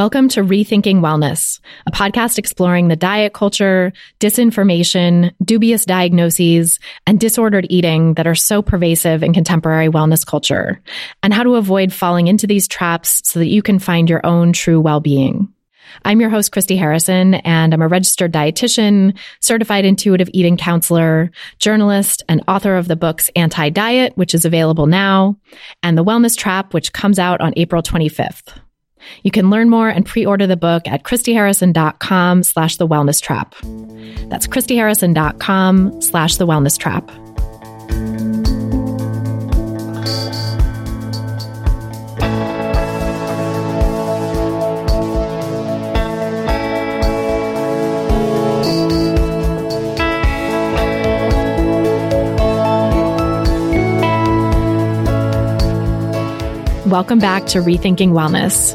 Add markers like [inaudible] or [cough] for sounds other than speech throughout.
Welcome to Rethinking Wellness, a podcast exploring the diet culture, disinformation, dubious diagnoses, and disordered eating that are so pervasive in contemporary wellness culture, and how to avoid falling into these traps so that you can find your own true well-being. I'm your host, Christy Harrison, and I'm a registered dietitian, certified intuitive eating counselor, journalist, and author of the books Anti Diet, which is available now, and The Wellness Trap, which comes out on April 25th. You can learn more and pre-order the book at christyharrison.com slash the wellness trap. That's christyharrison.com slash the wellness trap. Welcome back to Rethinking Wellness.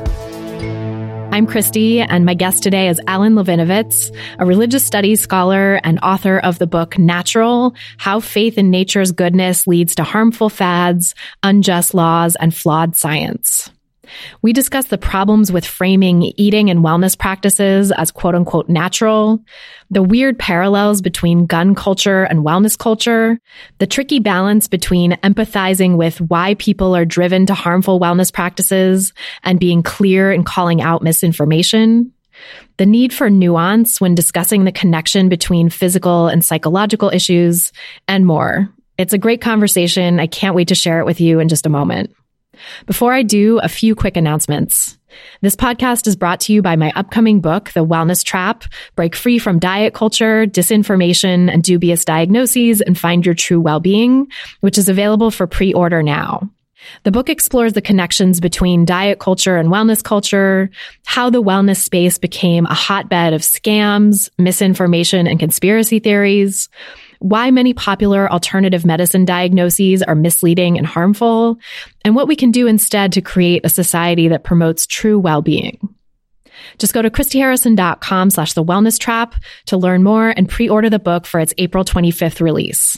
I'm Christy, and my guest today is Alan Levinovitz, a religious studies scholar and author of the book Natural How Faith in Nature's Goodness Leads to Harmful Fads, Unjust Laws, and Flawed Science. We discuss the problems with framing eating and wellness practices as quote unquote natural, the weird parallels between gun culture and wellness culture, the tricky balance between empathizing with why people are driven to harmful wellness practices and being clear in calling out misinformation, the need for nuance when discussing the connection between physical and psychological issues, and more. It's a great conversation. I can't wait to share it with you in just a moment. Before I do, a few quick announcements. This podcast is brought to you by my upcoming book, The Wellness Trap Break Free from Diet Culture, Disinformation, and Dubious Diagnoses and Find Your True Well-Being, which is available for pre-order now. The book explores the connections between diet culture and wellness culture, how the wellness space became a hotbed of scams, misinformation, and conspiracy theories, why many popular alternative medicine diagnoses are misleading and harmful, and what we can do instead to create a society that promotes true well-being. Just go to christyharrison.com slash the wellness trap to learn more and pre-order the book for its April 25th release.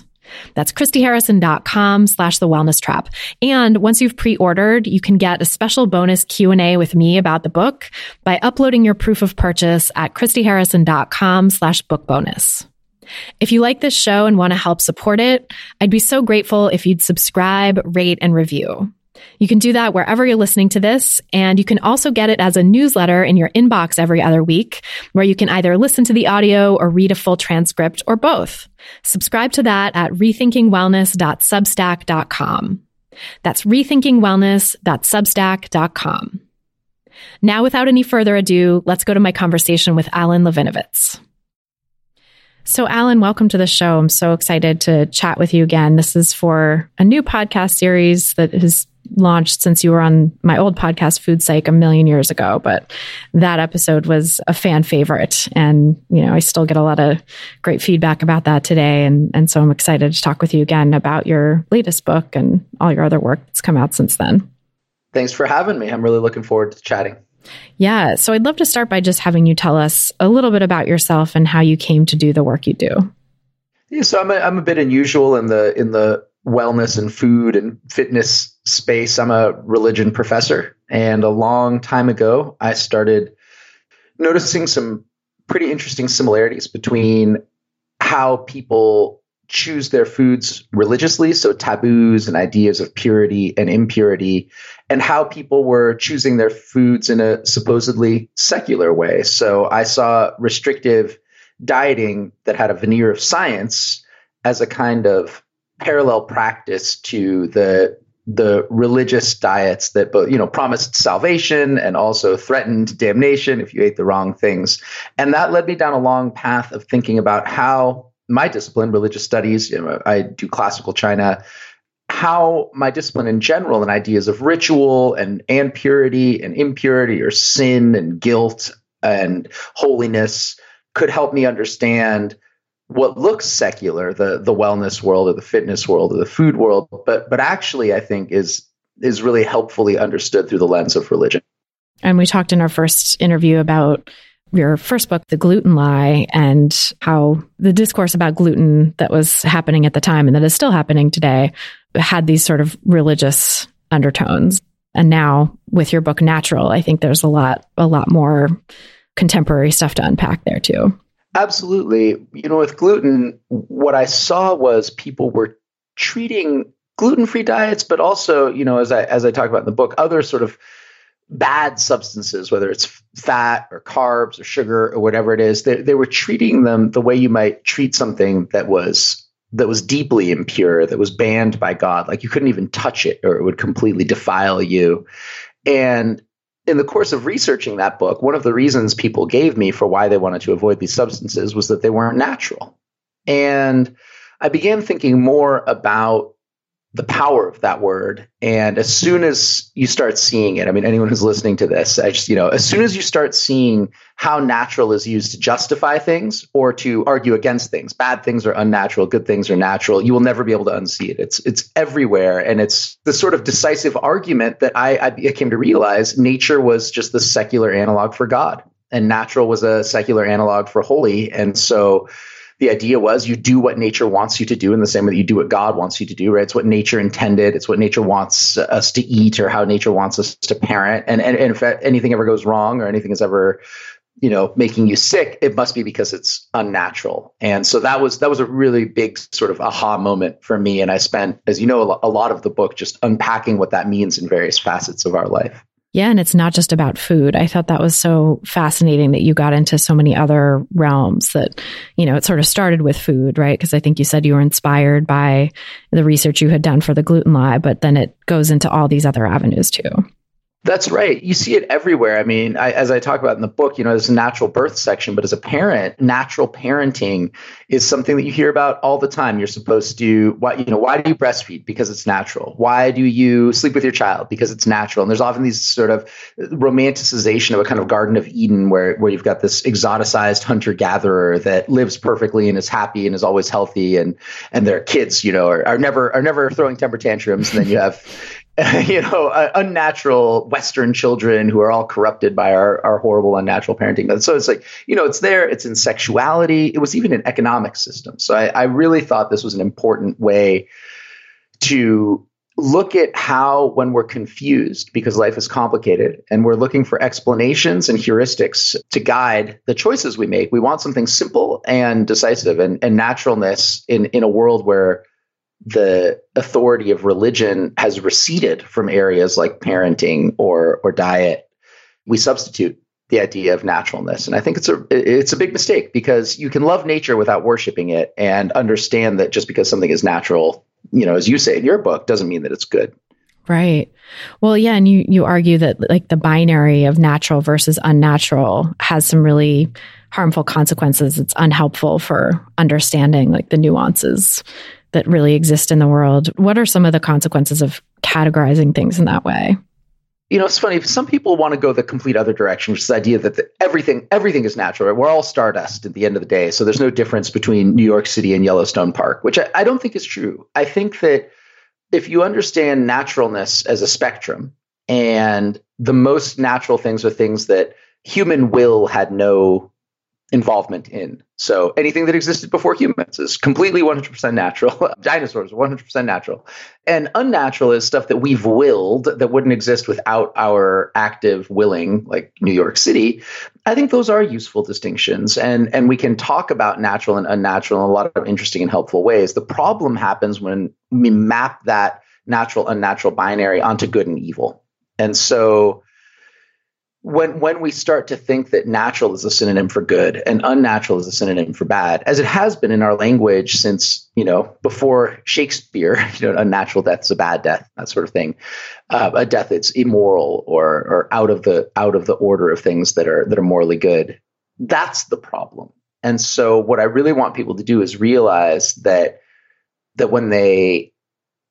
That's christyharrison.com slash the wellness trap. And once you've pre-ordered, you can get a special bonus Q&A with me about the book by uploading your proof of purchase at christyharrison.com slash book bonus. If you like this show and want to help support it, I'd be so grateful if you'd subscribe, rate, and review. You can do that wherever you're listening to this, and you can also get it as a newsletter in your inbox every other week, where you can either listen to the audio or read a full transcript or both. Subscribe to that at rethinkingwellness.substack.com. That's rethinkingwellness.substack.com. Now, without any further ado, let's go to my conversation with Alan Levinovitz. So, Alan, welcome to the show. I'm so excited to chat with you again. This is for a new podcast series that has launched since you were on my old podcast, Food Psych, a million years ago. But that episode was a fan favorite. And, you know, I still get a lot of great feedback about that today. And, and so I'm excited to talk with you again about your latest book and all your other work that's come out since then. Thanks for having me. I'm really looking forward to chatting. Yeah. So I'd love to start by just having you tell us a little bit about yourself and how you came to do the work you do. Yeah, so I'm a, I'm a bit unusual in the in the wellness and food and fitness space. I'm a religion professor, and a long time ago, I started noticing some pretty interesting similarities between how people choose their foods religiously, so taboos and ideas of purity and impurity, and how people were choosing their foods in a supposedly secular way. So I saw restrictive dieting that had a veneer of science as a kind of parallel practice to the the religious diets that both you know promised salvation and also threatened damnation if you ate the wrong things and that led me down a long path of thinking about how my discipline, religious studies, you know, I do classical China, how my discipline in general and ideas of ritual and and purity and impurity or sin and guilt and holiness could help me understand what looks secular, the the wellness world or the fitness world or the food world, but but actually I think is is really helpfully understood through the lens of religion. And we talked in our first interview about your first book, The Gluten Lie, and how the discourse about gluten that was happening at the time and that is still happening today had these sort of religious undertones. And now with your book Natural, I think there's a lot a lot more contemporary stuff to unpack there too. Absolutely. You know, with gluten, what I saw was people were treating gluten-free diets, but also, you know, as I as I talk about in the book, other sort of bad substances, whether it's fat or carbs or sugar or whatever it is, they, they were treating them the way you might treat something that was that was deeply impure, that was banned by God. Like you couldn't even touch it or it would completely defile you. And in the course of researching that book, one of the reasons people gave me for why they wanted to avoid these substances was that they weren't natural. And I began thinking more about the power of that word. And as soon as you start seeing it, I mean, anyone who's listening to this, I just, you know, as soon as you start seeing how natural is used to justify things or to argue against things, bad things are unnatural, good things are natural, you will never be able to unsee it. It's, it's everywhere. And it's the sort of decisive argument that I, I came to realize nature was just the secular analog for God and natural was a secular analog for holy. And so, the idea was you do what nature wants you to do in the same way that you do what God wants you to do, right? It's what nature intended. It's what nature wants us to eat or how nature wants us to parent. And, and, and if anything ever goes wrong or anything is ever, you know, making you sick, it must be because it's unnatural. And so that was, that was a really big sort of aha moment for me. And I spent, as you know, a lot of the book just unpacking what that means in various facets of our life. Yeah, and it's not just about food. I thought that was so fascinating that you got into so many other realms that, you know, it sort of started with food, right? Because I think you said you were inspired by the research you had done for the gluten lie, but then it goes into all these other avenues too. That's right. You see it everywhere. I mean, I, as I talk about in the book, you know, there's a natural birth section, but as a parent, natural parenting is something that you hear about all the time. You're supposed to, why, you know, why do you breastfeed? Because it's natural. Why do you sleep with your child? Because it's natural. And there's often these sort of romanticization of a kind of Garden of Eden where, where you've got this exoticized hunter gatherer that lives perfectly and is happy and is always healthy. And, and their kids, you know, are, are never, are never throwing temper tantrums. And then you have, [laughs] you know, uh, unnatural Western children who are all corrupted by our, our horrible, unnatural parenting. So it's like, you know, it's there, it's in sexuality, it was even in economic systems. So I, I really thought this was an important way to look at how, when we're confused, because life is complicated, and we're looking for explanations and heuristics to guide the choices we make, we want something simple and decisive and, and naturalness in, in a world where the authority of religion has receded from areas like parenting or or diet, we substitute the idea of naturalness. And I think it's a it's a big mistake because you can love nature without worshiping it and understand that just because something is natural, you know, as you say in your book, doesn't mean that it's good. Right. Well, yeah, and you you argue that like the binary of natural versus unnatural has some really harmful consequences. It's unhelpful for understanding like the nuances that really exist in the world. What are some of the consequences of categorizing things in that way? You know, it's funny. Some people want to go the complete other direction, which is the idea that the, everything everything is natural. Right? We're all stardust at the end of the day, so there's no difference between New York City and Yellowstone Park, which I, I don't think is true. I think that if you understand naturalness as a spectrum, and the most natural things are things that human will had no involvement in. So anything that existed before humans is completely 100% natural. [laughs] Dinosaurs 100% natural. And unnatural is stuff that we've willed that wouldn't exist without our active willing, like New York City. I think those are useful distinctions. And, and we can talk about natural and unnatural in a lot of interesting and helpful ways. The problem happens when we map that natural, unnatural binary onto good and evil. And so when when we start to think that natural is a synonym for good and unnatural is a synonym for bad, as it has been in our language since you know before Shakespeare, [laughs] you know, unnatural death is a bad death, that sort of thing, uh, a death that's immoral or or out of the out of the order of things that are that are morally good. That's the problem. And so, what I really want people to do is realize that that when they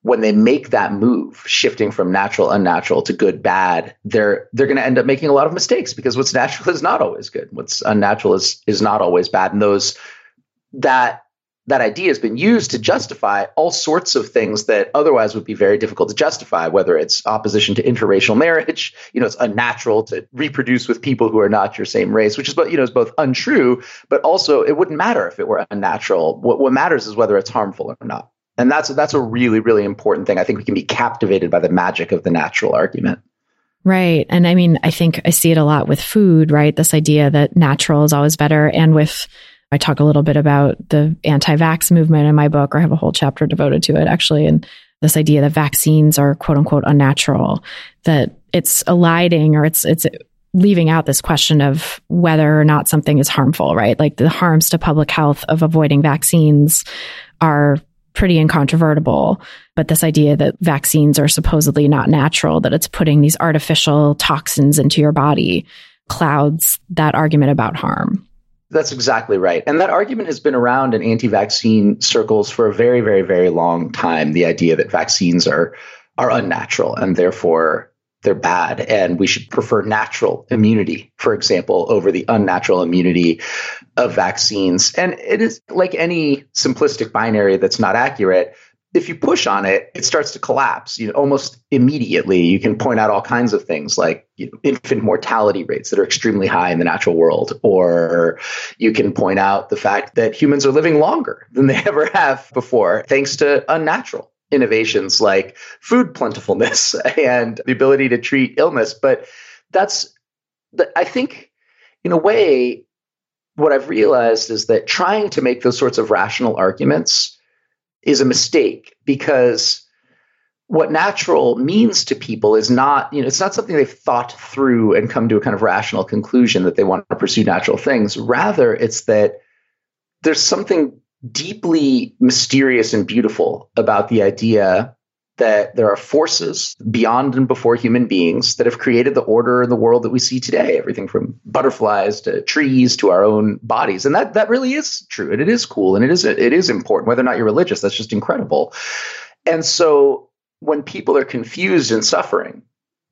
when they make that move, shifting from natural, unnatural to good, bad, they're they're going to end up making a lot of mistakes because what's [laughs] natural is not always good. What's unnatural is is not always bad. And those that that idea has been used to justify all sorts of things that otherwise would be very difficult to justify, whether it's opposition to interracial marriage, [laughs] you know, it's unnatural to reproduce with people who are not your same race, which is, but you know, is both untrue, but also it wouldn't matter if it were unnatural. What, what matters is whether it's harmful or not. And that's that's a really really important thing. I think we can be captivated by the magic of the natural argument. Right. And I mean, I think I see it a lot with food, right? This idea that natural is always better. And with, I talk a little bit about the anti vax movement in my book, or I have a whole chapter devoted to it actually. And this idea that vaccines are quote unquote unnatural, that it's eliding or it's, it's, leaving out this question of whether or not something is harmful, right? Like the harms to public health of avoiding vaccines are pretty incontrovertible. But this idea that vaccines are supposedly not natural, that it's putting these artificial toxins into your body, clouds that argument about harm. That's exactly right. And that argument has been around in anti vaccine circles for a very, very, very long time. The idea that vaccines are, are unnatural and therefore they're bad and we should prefer natural immunity, for example, over the unnatural immunity of vaccines. And it is like any simplistic binary that's not accurate. If you push on it, it starts to collapse. You know, almost immediately. You can point out all kinds of things like you know, infant mortality rates that are extremely high in the natural world, or you can point out the fact that humans are living longer than they [laughs] ever have before, thanks to unnatural innovations like food plentifulness [laughs] and the ability to treat illness. But that's, I think, in a way, what I've realized is that trying to make those sorts of rational arguments is a mistake because what natural means to people is not, you know, it's not something they've thought through and come to a kind of rational conclusion that they want to pursue natural things. Rather, it's that there's something deeply mysterious and beautiful about the idea that there are forces beyond and before human beings that have created the order in the world that we see today everything from butterflies to trees to our own bodies. And that that really is true and it is cool and it is it is important whether or not you're religious that's just incredible. And so when people are confused and suffering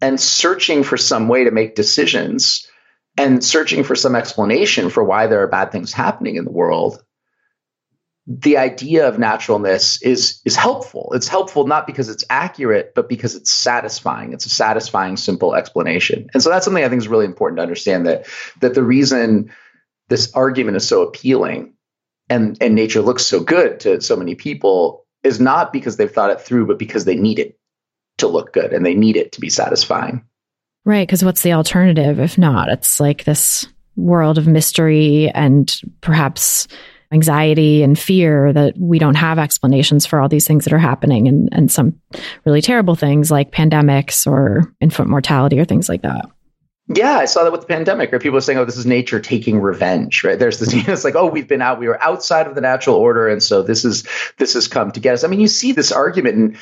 and searching for some way to make decisions and searching for some explanation for why there are bad things happening in the world the idea of naturalness is is helpful. It's helpful not because it's accurate, but because it's satisfying. It's a satisfying, simple explanation. And so that's something I think is really important to understand that that the reason this argument is so appealing and and nature looks so good to so many people is not because they've thought it through, but because they need it to look good and they need it to be satisfying. Right. Because what's the alternative if not? It's like this world of mystery and perhaps anxiety and fear that we don't have explanations for all these things that are happening and, and some really terrible things like pandemics or infant mortality or things like that. Yeah, I saw that with the pandemic, right? People are saying, oh, this is nature taking revenge, right? There's this, [laughs] it's like, oh, we've been out, we were outside of the natural order. And so this is, this has come to get us. I mean, you see this argument and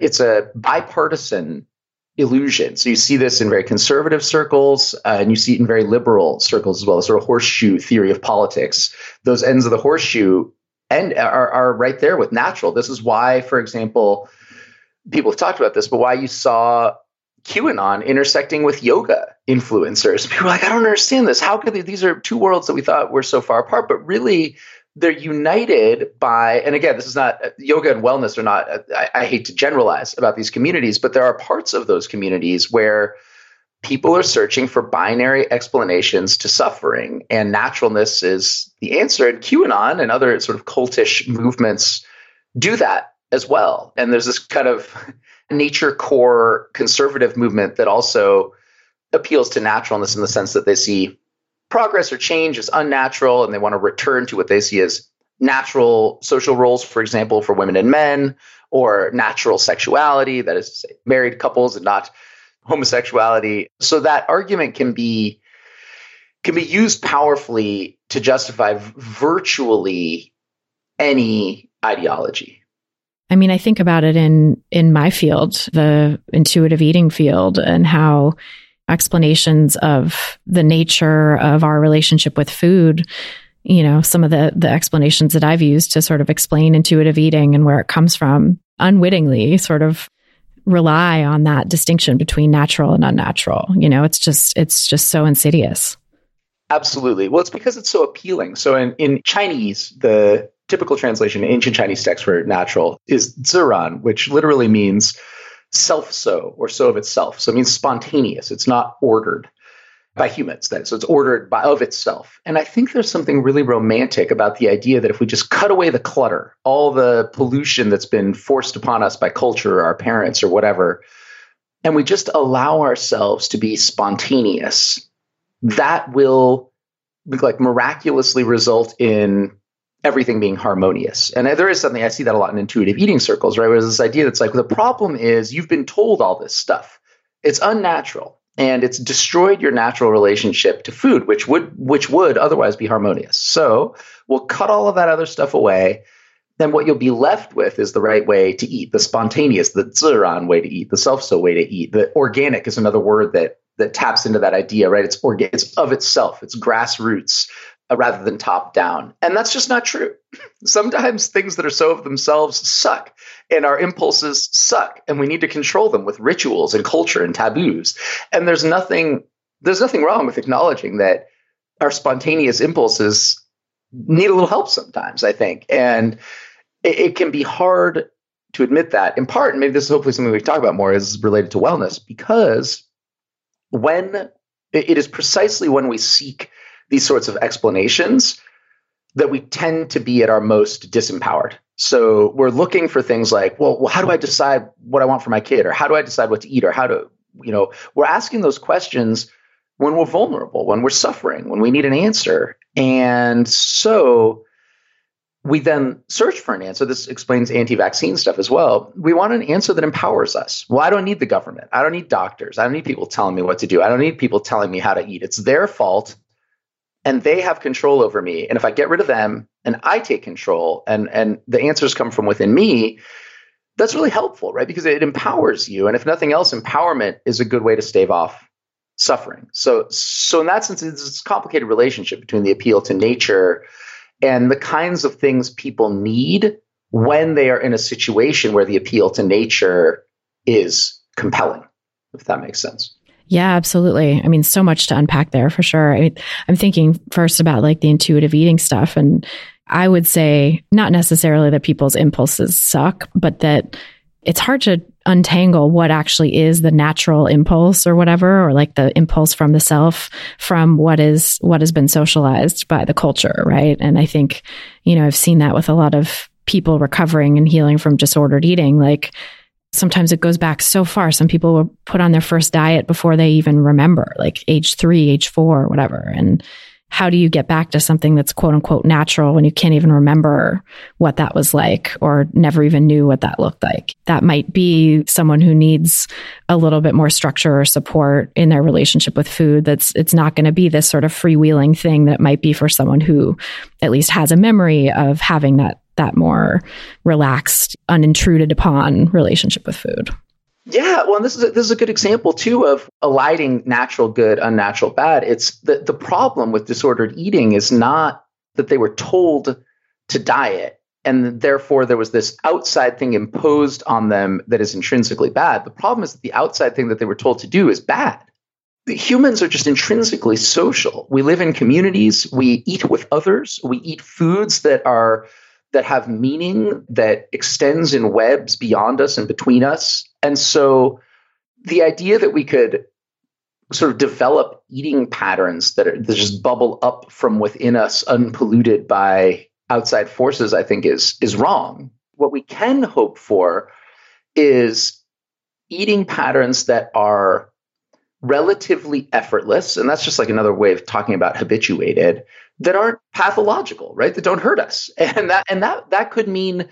it's a bipartisan illusion. So you see this in very conservative circles, uh, and you see it in very liberal circles as well. Sort of horseshoe theory of politics. Those ends of the horseshoe and are, are right there with natural. This is why, for example, people have talked about this, but why you saw QAnon intersecting with yoga influencers. People are like, I don't understand this. How could they, these are two worlds that we thought were so far apart, but really they're united by, and again, this is not uh, yoga and wellness are not, uh, I, I, hate to generalize about these communities, but there are parts of those communities where people are searching for binary explanations to suffering, and naturalness is the answer. And QAnon and other sort of cultish movements do that as well. And there's this kind of [laughs] nature core conservative movement that also appeals to naturalness in the sense that they see progress or change is unnatural and they want to return to what they see as natural social roles, for example, for women and men, or natural sexuality, that is to say, married couples and not homosexuality. So that argument can be can be used powerfully to justify virtually any ideology. I mean, I think about it in in my field, the intuitive eating field, and how explanations of the nature of our relationship with food you know some of the the explanations that i've used to sort of explain intuitive eating and where it comes from unwittingly sort of rely on that distinction between natural and unnatural. You know it's just it's just so insidious. Absolutely. Well it's because it's so appealing. So in in chinese the typical translation ancient chinese text for natural is ziran which literally means self so or so of itself. So it means spontaneous. It's not ordered by humans then. So it's ordered by of itself. And I think there's something really romantic about the idea that if we just cut away the clutter, all the pollution that's been forced upon us by culture or our parents or whatever, and we just allow ourselves to be spontaneous, that will like miraculously result in everything being harmonious. And there is something I see that a lot in intuitive eating circles, right? Where there's this idea that's like the problem is you've been told all this stuff. It's unnatural and it's destroyed your natural relationship to food, which would which would otherwise be harmonious. So we'll cut all of that other stuff away. Then what you'll be left with is the right way to eat, the spontaneous, the ziran way to eat, the self-so way to eat. The organic is another word that that taps into that idea, right? It's organ, it's of itself, it's grassroots Uh, rather than top down. And that's just not true. [laughs] Sometimes things that are so of themselves suck and our impulses suck and we need to control them with rituals and culture and taboos. And there's nothing there's nothing wrong with acknowledging that our spontaneous impulses need a little help sometimes, I think. And it, it can be hard to admit that in part, and maybe this is hopefully something we can talk about more, is related to wellness because when it is precisely when we seek these sorts of explanations that we tend to be at our most disempowered. So we're looking for things like, well, well, how do I decide what I want for my kid, or how do I decide what to eat, or how to, you know, we're asking those questions when we're vulnerable, when we're suffering, when we need an answer. And so we then search for an answer. This explains anti vaccine stuff as well. We want an answer that empowers us. Well, I don't need the government. I don't need doctors. I don't need people telling me what to do. I don't need people telling me how to eat. It's their fault and they have control over me. And if I get rid of them and I take control and, and the answers come from within me, that's really helpful, right? Because it empowers you. And if nothing else, empowerment is a good way to stave off suffering. So, so in that sense, it's this complicated relationship between the appeal to nature and the kinds of things people need when they are in a situation where the appeal to nature is compelling, if that makes sense. Yeah, absolutely. I mean, so much to unpack there for sure. I am thinking first about like the intuitive eating stuff. And I would say not necessarily that people's impulses suck, but that it's hard to untangle what actually is the natural impulse or whatever or like the impulse from the self from what is what has been socialized by the culture right and i think you know i've seen that with a lot of people recovering and healing from disordered eating like sometimes it goes back so far some people were put on their first diet before they even remember like age 3 age 4 whatever and how do you get back to something that's quote unquote natural when you can't even remember what that was like or never even knew what that looked like? That might be someone who needs a little bit more structure or support in their relationship with food. That's, it's not going to be this sort of freewheeling thing that might be for someone who at least has a memory of having that, that more relaxed, unintruded upon relationship with food. Yeah, well, this is a, this is a good example too of alighting natural good, unnatural bad. It's the the problem with disordered eating is not that they were told to diet and therefore there was this outside thing imposed on them that is intrinsically bad. The problem is that the outside thing that they were told to do is bad. Humans are just intrinsically social. We live in communities, we eat with others, we eat foods that are that have meaning that extends in webs beyond us and between us. And so the idea that we could sort of develop eating patterns that, are, that just bubble up from within us unpolluted by outside forces, I think is is wrong. What we can hope for is eating patterns that are relatively effortless, and that's just like another way of talking about habituated, that aren't pathological, right? That don't hurt us. [laughs] And that and that that could mean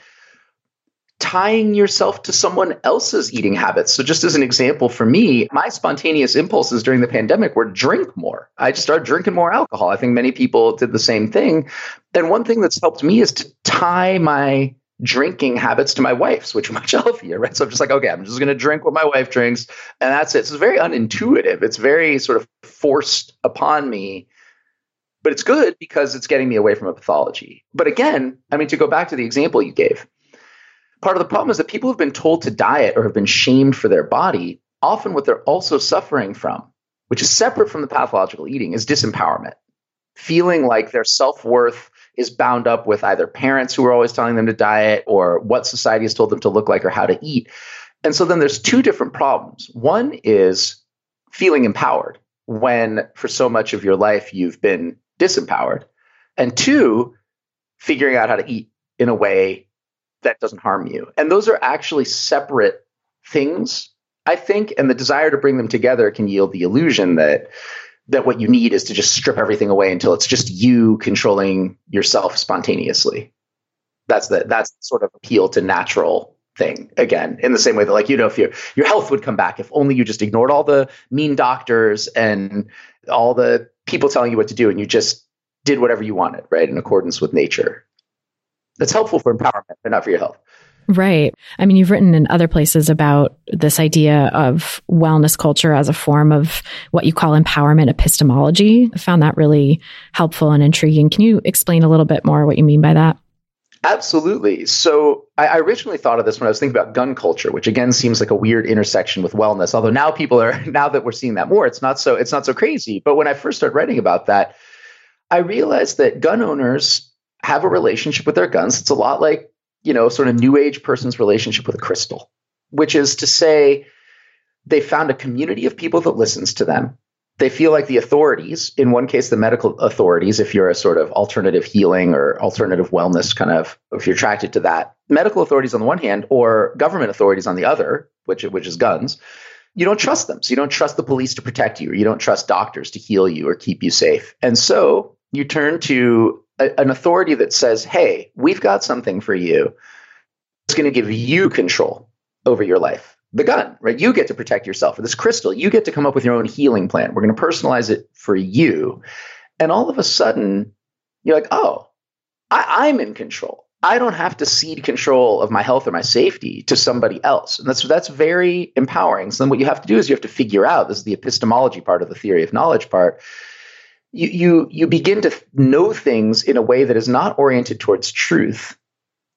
tying yourself to someone else's eating habits. So just as an example for me, my spontaneous impulses during the pandemic were drink more. I just started drinking more alcohol. I think many people did the same thing. And one thing that's helped me is to tie my drinking habits to my wife's, which are much [laughs] healthier, right? So I'm just like, okay, I'm just going to drink what my wife drinks, and that's it. So it's very unintuitive. It's very sort of forced upon me but it's good because it's getting me away from a pathology. But again, I mean, to go back to the example you gave, part of the problem is that people have been told to diet or have been shamed for their body. Often, what they're also suffering from, which is separate from the pathological eating, is disempowerment. Feeling like their self worth is bound up with either parents who are always telling them to diet or what society has told them to look like or how to eat. And so then there's two different problems. One is feeling empowered when for so much of your life you've been disempowered. And two, figuring out how to eat in a way that doesn't harm you. And those are actually separate things. I think, and the desire to bring them together can yield the illusion that that what you need is to just strip everything away until it's just you controlling yourself spontaneously. That's the that's sort of appeal to natural thing again in the same way that like you know if your your health would come back if only you just ignored all the mean doctors and all the people telling you what to do and you just did whatever you wanted right in accordance with nature that's helpful for empowerment but not for your health Right. I mean, you've written in other places about this idea of wellness culture as a form of what you call empowerment epistemology. I found that really helpful and intriguing. Can you explain a little bit more what you mean by that? Absolutely. So I originally thought of this when I was thinking about gun culture, which again seems like a weird intersection with wellness. Although now people are [laughs] now that we're seeing that more, it's not so it's not so crazy. But when I first started writing about that, I realized that gun owners have a relationship with their guns. It's a lot like you know, sort of new age person's relationship with a crystal, which is to say, they found a community of people that listens to them. They feel like the authorities, in one case, the medical authorities, if you're a sort of alternative healing or alternative wellness kind of, if you're attracted to that, medical authorities on the one hand, or government authorities on the other, which, which is guns, you don't trust them. So you don't trust the police to protect you, or you don't trust doctors to heal you or keep you safe. And so you turn to a, an authority that says, hey, we've got something for you. It's going to give you control over your life. The gun, right? You get to protect yourself. Or this crystal, you get to come up with your own healing plan. We're going to personalize it for you. And all of a sudden, you're like, oh, I, I'm in control. I don't have to cede control of my health or my safety to somebody else. And that's that's very empowering. So then what you have to do is you have to figure out, this is the epistemology part of the theory of knowledge part, you you you begin to know things in a way that is not oriented towards truth.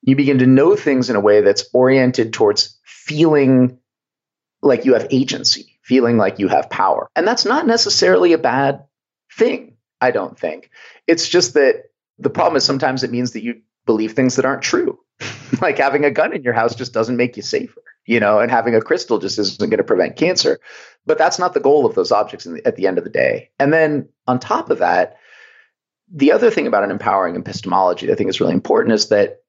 You begin to know things in a way that's oriented towards feeling like you have agency, feeling like you have power. And that's not necessarily a bad thing, I don't think. It's just that the problem is sometimes it means that you believe things that aren't true. [laughs] like having a gun in your house just doesn't make you safer, you know, and having a crystal just isn't going to prevent cancer. But that's not the goal of those objects the, at the end of the day. And then on top of that, the other thing about an empowering epistemology that I think is really important is that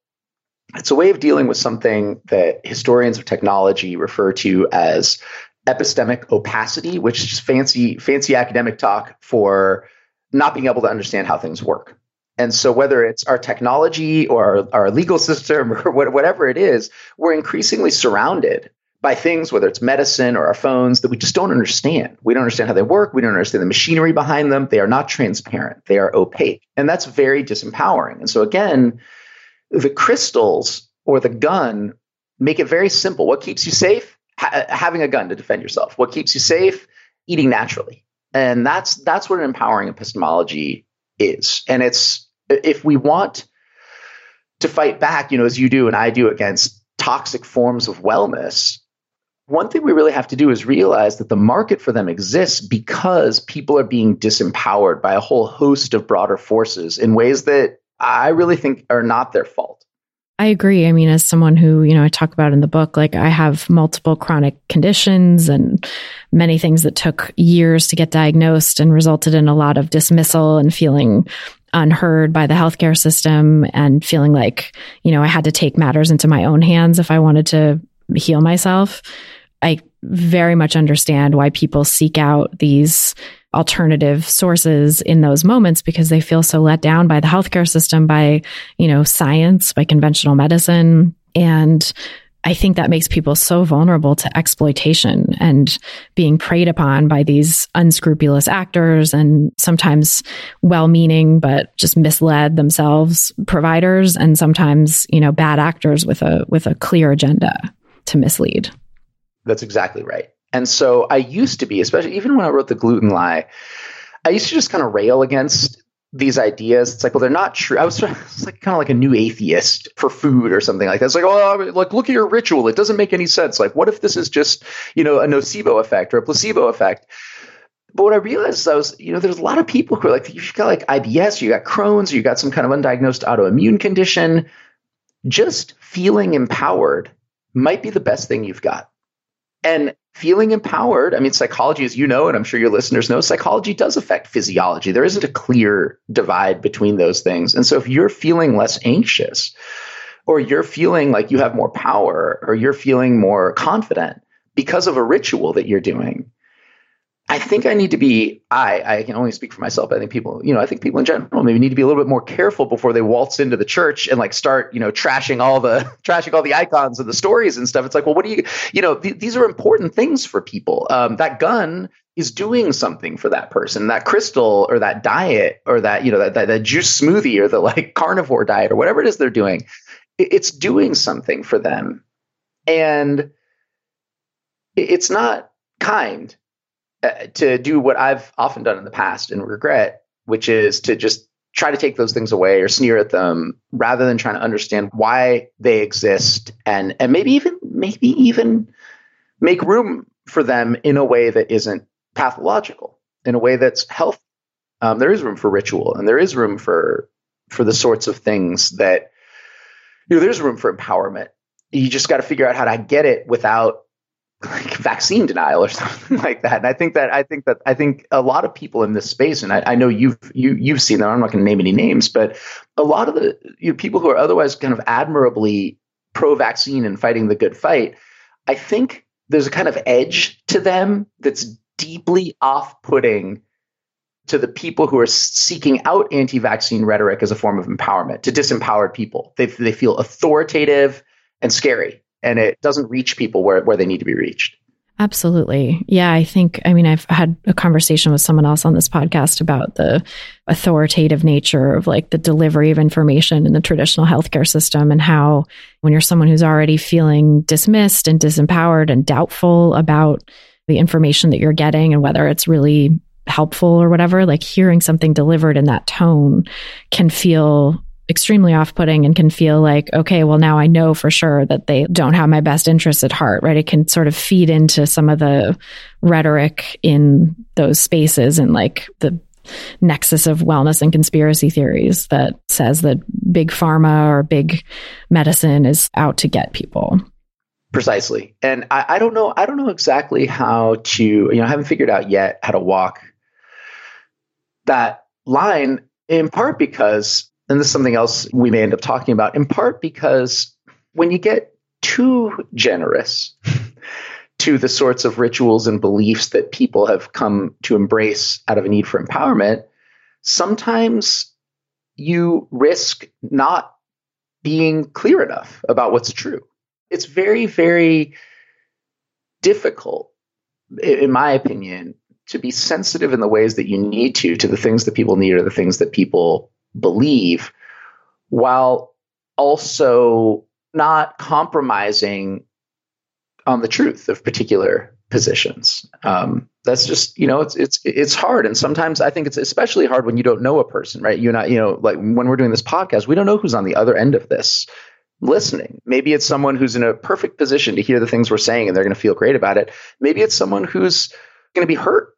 it's a way of dealing with something that historians of technology refer to as epistemic opacity, which is fancy, fancy academic talk for not being able to understand how things work. And so, whether it's our technology or our, our legal system [laughs] or whatever it is, we're increasingly surrounded by things, whether it's medicine or our phones, that we just don't understand. We don't understand how they work. We don't understand the machinery behind them. They are not transparent, they are opaque. And that's very disempowering. And so, again, the crystals or the gun make it very simple. What keeps you safe? Ha- having a gun to defend yourself. What keeps you safe? Eating naturally. And that's that's what an empowering epistemology is. And it's if we want to fight back, you know, as you do and I do against toxic forms of wellness, one thing we really have to do is realize that the market for them exists because people are being disempowered by a whole host of broader forces in ways that I really think are not their fault. I agree. I mean, as someone who, you know, I talk about in the book, like I have multiple chronic conditions and many things that took years to get diagnosed and resulted in a lot of dismissal and feeling unheard by the healthcare system and feeling like, you know, I had to take matters into my own hands if I wanted to heal myself. I very much understand why people seek out these alternative sources in those moments because they feel so let down by the healthcare system, by, you know, science, by conventional medicine. And I think that makes people so vulnerable to exploitation and being preyed upon by these unscrupulous actors and sometimes well meaning, but just misled themselves providers and sometimes, you know, bad actors with a, with a clear agenda to mislead. That's exactly right. And so I used to be, especially even when I wrote the gluten lie, I used to just kind of rail against these ideas. It's like, well, they're not true. I was, [laughs] was like kind of like a new atheist for food or something like that. It's like, oh, like look at your ritual. It doesn't make any sense. Like, what if this is just you know a nocebo effect or a placebo effect? But what I realized is I was, you know, there's a lot of people who are like, you've got like IBS, you got Crohn's, you got some kind of undiagnosed autoimmune condition. Just feeling empowered might be the best thing you've got. And feeling empowered, I mean, psychology, as you know, and I'm sure your listeners know, psychology does affect physiology. There isn't a clear divide between those things. And so if you're feeling less anxious, or you're feeling like you have more power, or you're feeling more confident because of a ritual that you're doing, I think I need to be, I, I can only speak for myself. I think people, you know, I think people in general maybe need to be a little bit more careful before they waltz into the church and like start, you know, trashing all the, [laughs] trashing all the icons and the stories and stuff. It's like, well, what do you, you know, th- these are important things for people. Um, that gun is doing something for that person. That crystal or that diet or that, you know, that, that, that juice smoothie or the like [laughs] carnivore diet or whatever it is they're doing, it, it's doing something for them. And it's not kind uh, to do what I've often done in the past and regret, which is to just try to take those things away or sneer at them rather than trying to understand why they exist and and maybe even maybe even make room for them in a way that isn't pathological in a way that's healthy um, there is room for ritual and there is room for for the sorts of things that you know there's room for empowerment. You just got to figure out how to get it without like vaccine denial or [laughs] something like that. And I think that I think that I think a lot of people in this space, and I, I know you've you you've seen them. I'm not going to name any names, but a lot of the you know, people who are otherwise kind of admirably pro-vaccine and fighting the good fight, I think there's a kind of edge to them that's deeply off-putting to the people who are seeking out anti-vaccine rhetoric as a form of empowerment to disempowered people. They they feel authoritative and scary and it doesn't reach people where, where they need to be reached. Absolutely. Yeah, I think, I mean, I've had a conversation with someone else on this podcast about the authoritative nature of like the delivery of information in the traditional healthcare system and how when you're someone who's already feeling dismissed and disempowered and doubtful about the information that you're getting and whether it's really helpful or whatever, like hearing something delivered in that tone can feel extremely off putting and can feel like, okay, well, now I know for sure that they don't have my best interests at heart, right? It can sort of feed into some of the rhetoric in those spaces and like the nexus of wellness and conspiracy theories that says that big pharma or big medicine is out to get people. Precisely. And I, I don't know, I don't know exactly how to, you know, I haven't figured out yet how to walk that line in part because and this is something else we may end up talking about, in part because when you get too generous [laughs] to the sorts of rituals and beliefs that people have come to embrace out of a need for empowerment, sometimes you risk not being clear enough about what's true. It's very, very difficult, in my opinion, to be sensitive in the ways that you need to to the things that people need or the things that people believe while also not compromising on the truth of particular positions. Um, that's just you know it's it's it's hard, and sometimes I think it's especially hard when you don't know a person, right? You're not you know like when we're doing this podcast, we don't know who's on the other end of this listening. Maybe it's someone who's in a perfect position to hear the things we're saying, and they're going to feel great about it. Maybe it's someone who's going to be hurt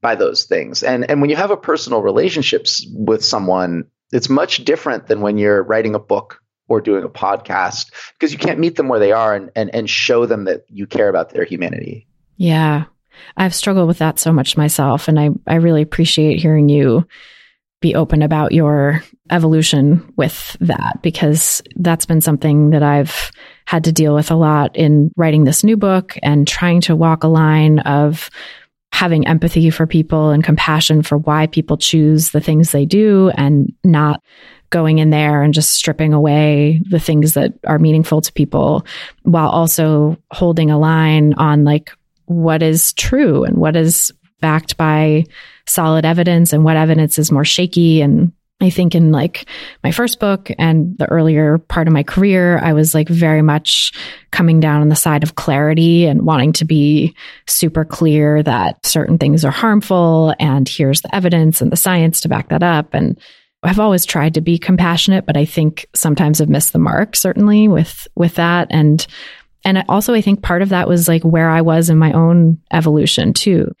by those things, and and when you have a personal relationships with someone, it's much different than when you're writing a book or doing a podcast because you can't meet them where they are and, and, and show them that you care about their humanity. Yeah. I've struggled with that so much myself. And I, I really appreciate hearing you be open about your evolution with that because that's been something that I've had to deal with a lot in writing this new book and trying to walk a line of having empathy for people and compassion for why people choose the things they do and not going in there and just stripping away the things that are meaningful to people while also holding a line on like what is true and what is backed by solid evidence and what evidence is more shaky and I think in like my first book and the earlier part of my career, I was like very much coming down on the side of clarity and wanting to be super clear that certain things are harmful and here's the evidence and the science to back that up. And I've always tried to be compassionate, but I think sometimes I've missed the mark certainly with with that and and also I think part of that was like where I was in my own evolution too.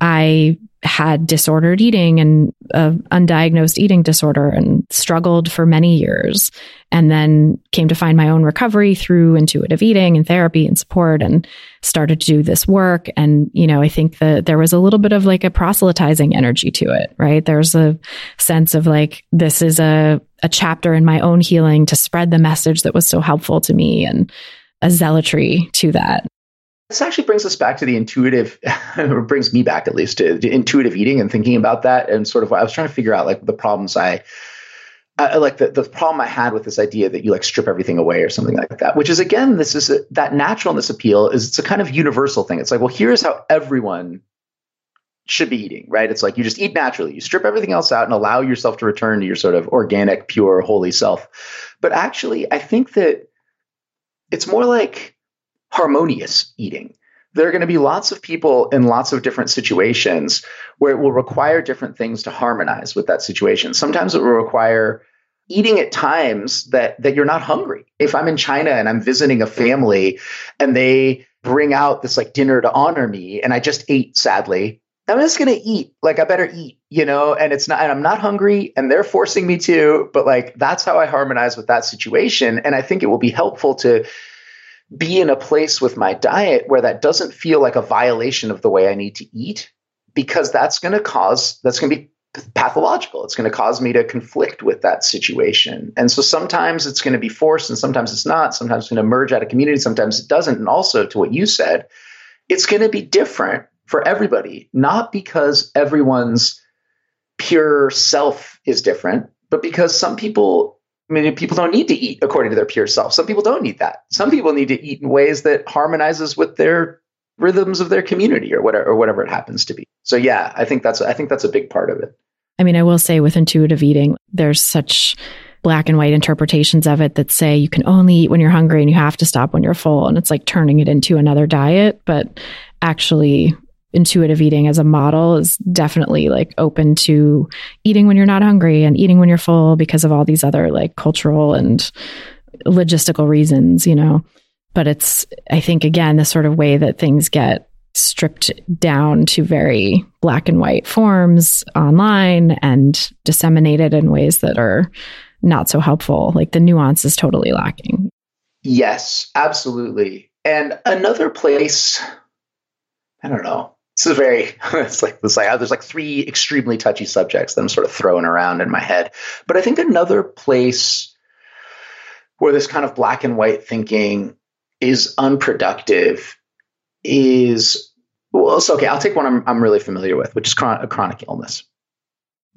I had disordered eating and uh, undiagnosed eating disorder and struggled for many years and then came to find my own recovery through intuitive eating and therapy and support and started to do this work. And you know i think that there was a little bit of like a proselytizing energy to it right? There's a sense of like this is a a chapter in my own healing to spread the message that was so helpful to me and a zealotry to that this actually brings us back to the intuitive, [laughs] or brings me back at least to, intuitive eating and thinking about that. And sort of, I was trying to figure out like the problems I, I like the, the problem I had with this idea that you like strip everything away or something like that, which is again, this is a, that naturalness appeal is it's a kind of universal thing. It's like, well, here's how everyone should be eating, right? It's like you just eat naturally. You strip everything else out and allow yourself to return to your sort of organic, pure, holy self. But actually, I think that it's more like harmonious eating. There are going to be lots of people in lots of different situations where it will require different things to harmonize with that situation. Sometimes it will require eating at times that that you're not hungry. If I'm in China and I'm visiting a family and they bring out this like dinner to honor me and I just ate sadly, I'm just gonna eat. Like I better eat, you know, and it's not and I'm not hungry and they're forcing me to, but like that's how I harmonize with that situation. And I think it will be helpful to be in a place with my diet where that doesn't feel like a violation of the way I need to eat, because that's gonna cause that's gonna be pathological. It's going to cause me to conflict with that situation. And so sometimes it's going to be forced and sometimes it's not. Sometimes it's going to emerge out of community, sometimes it doesn't. And also to what you said, it's going to be different for everybody, not because everyone's pure self is different, but because some people, I mean, people don't need to eat according to their pure self. Some people don't need that. Some people need to eat in ways that harmonizes with their rhythms of their community or whatever, or whatever it happens to be. So yeah, I think that's I think that's a big part of it. I mean, I will say with intuitive eating, there's such black and white interpretations of it that say you can only eat when you're hungry and you have to stop when you're full. And it's like turning it into another diet. But actually, intuitive eating as a model is definitely like open to eating when you're not hungry and eating when you're full because of all these other like cultural and logistical reasons, you know. But it's, I think, again, the sort of way that things get stripped down to very black and white forms online and disseminated in ways that are not so helpful. Like the nuance is totally lacking. Yes, absolutely. And another place, I don't know, this is very [laughs] it's like this like there's like three extremely touchy subjects that I'm sort of throwing around in my head. But I think another place where this kind of black and white thinking is unproductive is well, so okay, I'll take one I'm, I'm really familiar with, which is chron- chronic illness.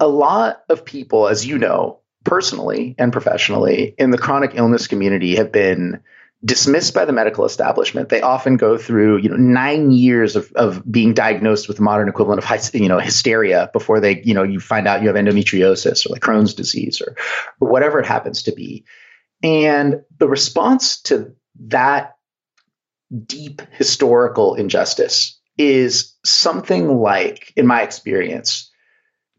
A lot of people, as you know, personally and professionally, in the chronic illness community have been dismissed by the medical establishment. They often go through, you know, nine years of, of being diagnosed with the modern equivalent of, you know, hysteria before they, you know, you find out you have endometriosis or like Crohn's disease or, or whatever it happens to be. And the response to that deep historical injustice is something like, in my experience,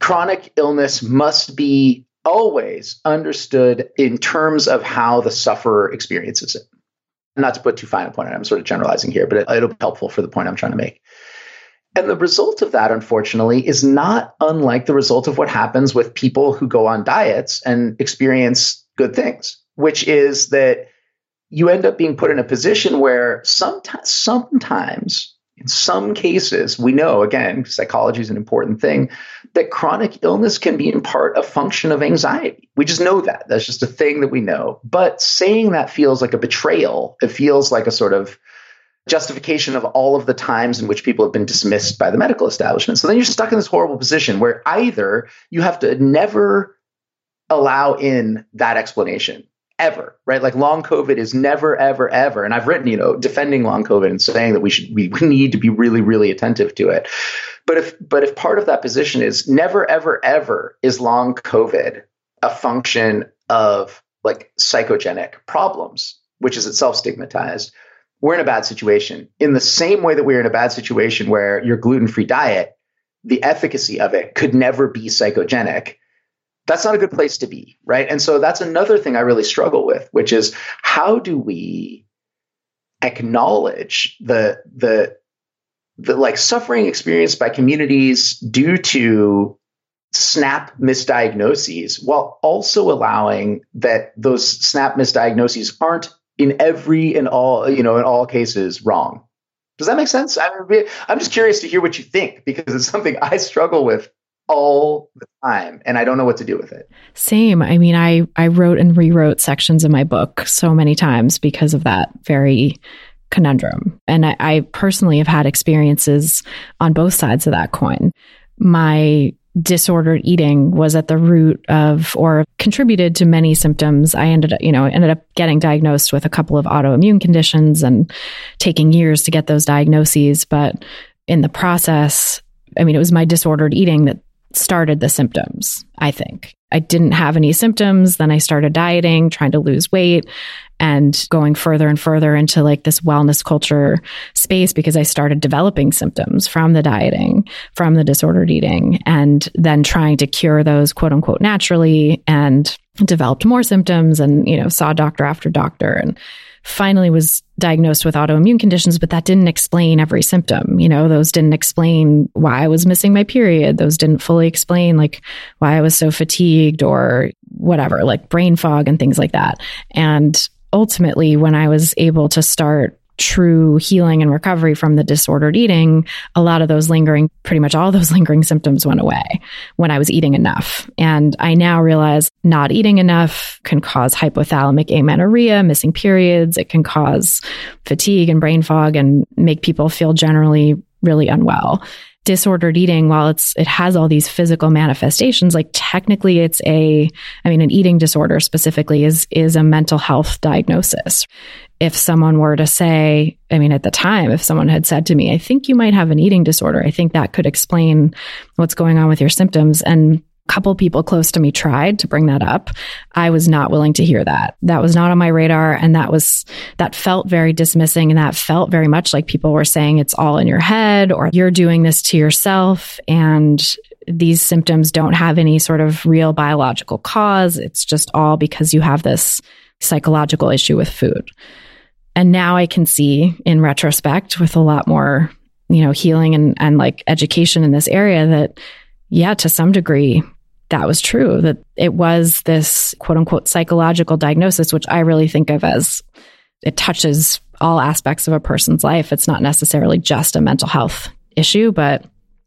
chronic illness must be always understood in terms of how the sufferer experiences it not to put too fine a point on it, I'm sort of generalizing here, but it, it'll be helpful for the point I'm trying to make. And the result of that, unfortunately, is not unlike the result of what happens with people who go on diets and experience good things, which is that you end up being put in a position where sometimes, sometimes in some cases, we know, again, psychology is an important thing, that chronic illness can be in part a function of anxiety. We just know that. That's just a thing that we know. But saying that feels like a betrayal. It feels like a sort of justification of all of the times in which people have been dismissed by the medical establishment. So then you're stuck in this horrible position where either you have to never allow in that explanation ever, right? Like long COVID is never, ever, ever. And I've written, you know, defending long COVID and saying that we should, we, we need to be really, really attentive to it. But if, but if part of that position is never, ever, ever is long COVID a function of like psychogenic problems, which is itself stigmatized, we're in a bad situation. In the same way that we're in a bad situation where your gluten free diet, the efficacy of it could never be psychogenic that's not a good place to be, right? And so that's another thing I really struggle with, which is how do we acknowledge the the the like suffering experienced by communities due to snap misdiagnoses while also allowing that those snap misdiagnoses aren't in every and all you know in all cases wrong does that make sense i'm just curious to hear what you think because it's something i struggle with all the time and I don't know what to do with it. Same. I mean, I I wrote and rewrote sections of my book so many times because of that very conundrum. And I, I personally have had experiences on both sides of that coin. My disordered eating was at the root of or contributed to many symptoms. I ended up, you know, ended up getting diagnosed with a couple of autoimmune conditions and taking years to get those diagnoses. But in the process, I mean, it was my disordered eating that started the symptoms, I think. I didn't have any symptoms. Then I started dieting, trying to lose weight and going further and further into like this wellness culture space because I started developing symptoms from the dieting, from the disordered eating, and then trying to cure those quote unquote naturally and developed more symptoms and, you know, saw doctor after doctor and finally was diagnosed with autoimmune conditions, but that didn't explain every symptom. You know, those didn't explain why I was missing my period. Those didn't fully explain like why I was so fatigued or whatever, like brain fog and things like that. And ultimately, when I was able to start true healing and recovery from the disordered eating, a lot of those lingering, pretty much all those [laughs] lingering symptoms went away when I was eating enough. And I now realize not eating enough can cause hypothalamic amenorrhea, missing periods. It can cause fatigue and brain fog and make people feel generally really unwell disordered eating while it's it has all these physical manifestations like technically it's a i mean an eating disorder specifically is is a mental health diagnosis if someone were to say, I mean, at the time, if someone had said to me, I think you might have an eating disorder, I think that could explain what's going on with your symptoms. And couple people close to me tried to bring that up. I was not willing to hear that. That was not on my radar. And that was, that felt very dismissing. And that felt very much like people were saying it's all in your head or you're doing this to yourself. And these symptoms don't have any sort of real biological cause. It's just all because you have this psychological issue with food. And now I can see in retrospect with a lot more, you know, healing and, and like education in this area that, yeah, to some degree, that was true, that it was this quote unquote psychological diagnosis, which I really think of as it touches all aspects of a person's life. It's not necessarily just a mental health issue, but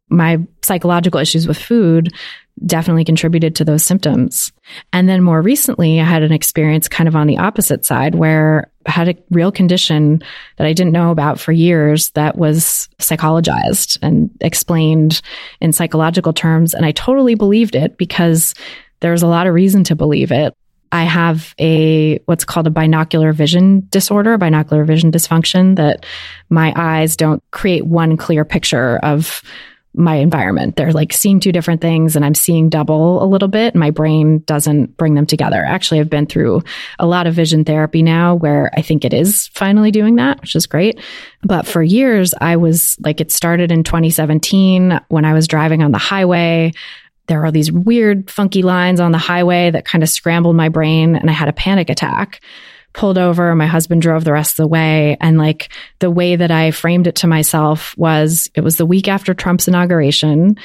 my psychological issues with food definitely contributed to those symptoms. And then more recently, I had an experience kind of on the opposite side where I had a real condition that I didn't know about for years that was psychologized and explained in psychological terms. And I totally believed it because there's a lot of reason to believe it. I have a what's called a binocular vision disorder, binocular vision dysfunction that my eyes don't create one clear picture of my environment. They're like seeing two different things and I'm seeing double a little bit. My brain doesn't bring them together. Actually, I've been through a lot of vision therapy now where I think it is finally doing that, which is great. But for years, I was like, it started in 2017 when I was driving on the highway. There are these weird, funky lines on the highway that kind of scrambled my brain and I had a panic attack pulled over. My husband drove the rest of the way. And like the way that I framed it to myself was it was the week after Trump's inauguration.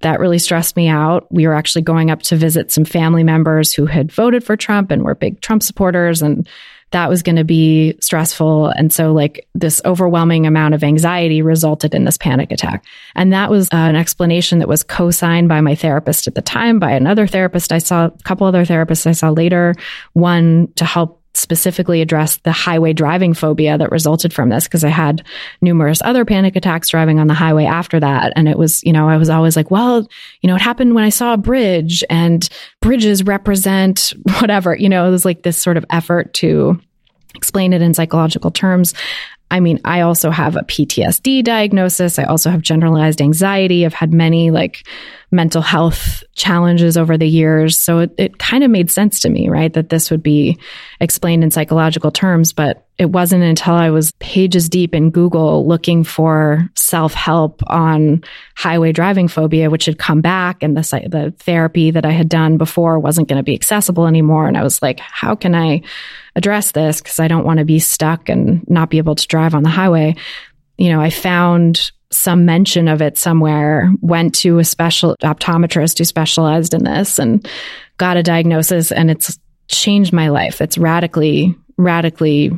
That really stressed me out. We were actually going up to visit some family members who had voted for Trump and were big Trump supporters. And that was going to be stressful. And so, like, this overwhelming amount of anxiety resulted in this panic attack. And that was uh, an explanation that was co signed by my therapist at the time, by another therapist I saw, a couple other therapists I saw later, one to help specifically addressed the highway driving phobia that resulted from this because I had numerous other panic attacks driving on the highway after that. And it was, you know, I was always like, well, you know, it happened when I saw a bridge and bridges represent [laughs] whatever, you know, it was like this sort of effort to explain it in psychological terms. I mean, I also have a PTSD diagnosis. I also have generalized anxiety. I've had many like mental health challenges over the years. So it, it kind of made sense to me, right? That this would be explained in psychological terms. But it wasn't until I was pages deep in Google looking for self help on highway driving phobia, which had come back and the, the therapy that I had done before wasn't going to be accessible anymore. And I was like, how can I address this? Because I don't want to be stuck and not be able to drive on the highway. You know, I found some mention of it somewhere, went to a special optometrist who specialized in this and got a diagnosis and it's changed my life. It's radically, radically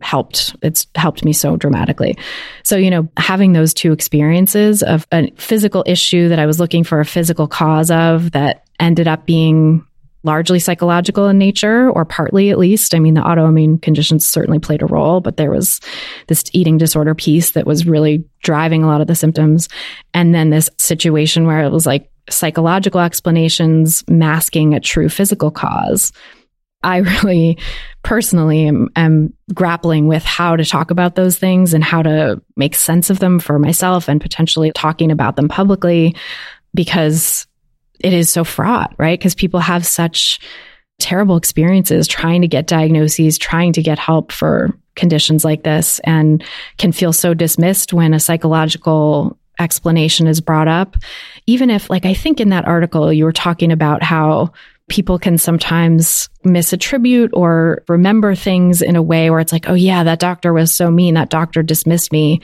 helped. It's helped me so dramatically. So, you know, having those two experiences of a physical issue that I was looking for a physical cause of that ended up being largely psychological in nature or partly at least. I mean, the autoimmune conditions certainly played a role, but there was this eating disorder piece that was really driving a lot of the symptoms. And then this situation where it was like psychological explanations masking a true physical cause. I [laughs] really personally am, am, grappling with how to talk about those things and how to make sense of them for myself and potentially talking about them publicly because it is so fraught, right? Because people have such terrible experiences trying to get diagnoses, trying to get help for conditions like this, and can feel so dismissed when a psychological explanation is brought up. Even if, like, I think in that article, you were talking about how people can sometimes misattribute or remember things in a way where it's like, oh, yeah, that doctor was so mean. That doctor dismissed me.